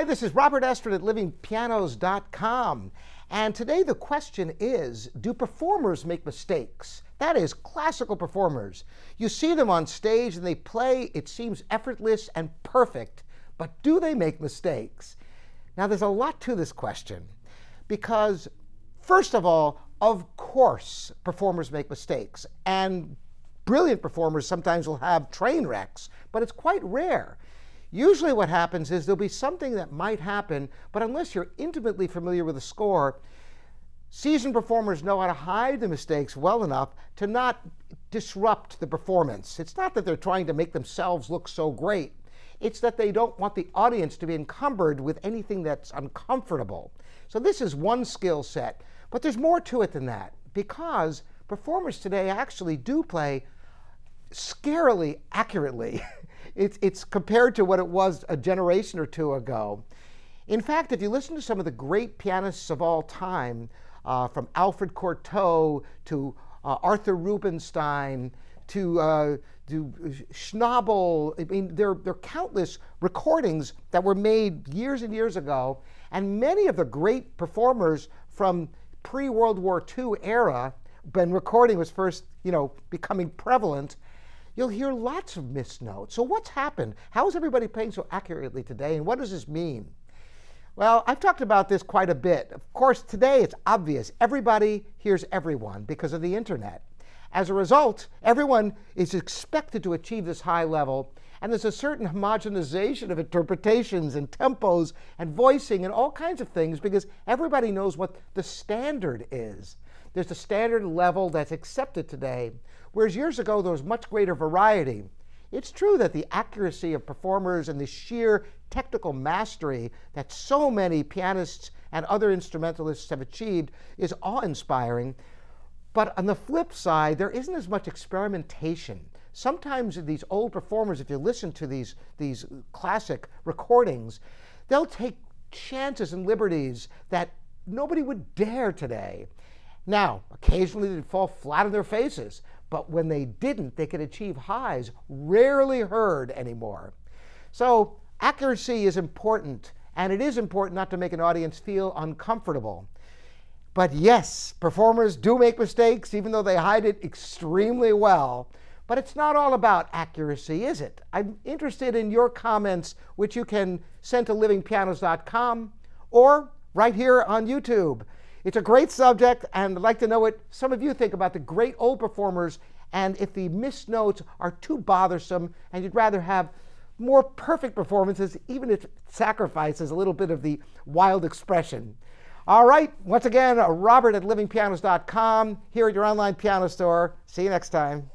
Hi, this is Robert Estrin at livingpianos.com. And today the question is Do performers make mistakes? That is, classical performers. You see them on stage and they play, it seems effortless and perfect, but do they make mistakes? Now, there's a lot to this question because, first of all, of course, performers make mistakes. And brilliant performers sometimes will have train wrecks, but it's quite rare. Usually what happens is there'll be something that might happen, but unless you're intimately familiar with the score, seasoned performers know how to hide the mistakes well enough to not disrupt the performance. It's not that they're trying to make themselves look so great. It's that they don't want the audience to be encumbered with anything that's uncomfortable. So this is one skill set, but there's more to it than that because performers today actually do play scarily accurately. it's, it's compared to what it was a generation or two ago. In fact, if you listen to some of the great pianists of all time, uh, from Alfred Cortot to uh, Arthur Rubinstein to, uh, to Schnabel, I mean, there, there are countless recordings that were made years and years ago, and many of the great performers from pre-World War II era, when recording was first, you know, becoming prevalent, you'll hear lots of missed notes. So what's happened? How is everybody playing so accurately today, and what does this mean? Well, I've talked about this quite a bit. Of course, today it's obvious. Everybody hears everyone because of the internet. As a result, everyone is expected to achieve this high level, and there's a certain homogenization of interpretations and tempos and voicing and all kinds of things because everybody knows what the standard is. There's a standard level that's accepted today, whereas years ago there was much greater variety. It's true that the accuracy of performers and the sheer technical mastery that so many pianists and other instrumentalists have achieved is awe inspiring. But on the flip side, there isn't as much experimentation. Sometimes these old performers, if you listen to these, these classic recordings, they'll take chances and liberties that nobody would dare today. Now, occasionally they'd fall flat on their faces, but when they didn't, they could achieve highs rarely heard anymore. So accuracy is important, and it is important not to make an audience feel uncomfortable. But yes, performers do make mistakes, even though they hide it extremely well. But it's not all about accuracy, is it? I'm interested in your comments, which you can send to livingpianos.com or right here on YouTube. It's a great subject, and I'd like to know what some of you think about the great old performers and if the missed notes are too bothersome and you'd rather have more perfect performances, even if it sacrifices a little bit of the wild expression. All right, once again, Robert at livingpianos.com here at your online piano store. See you next time.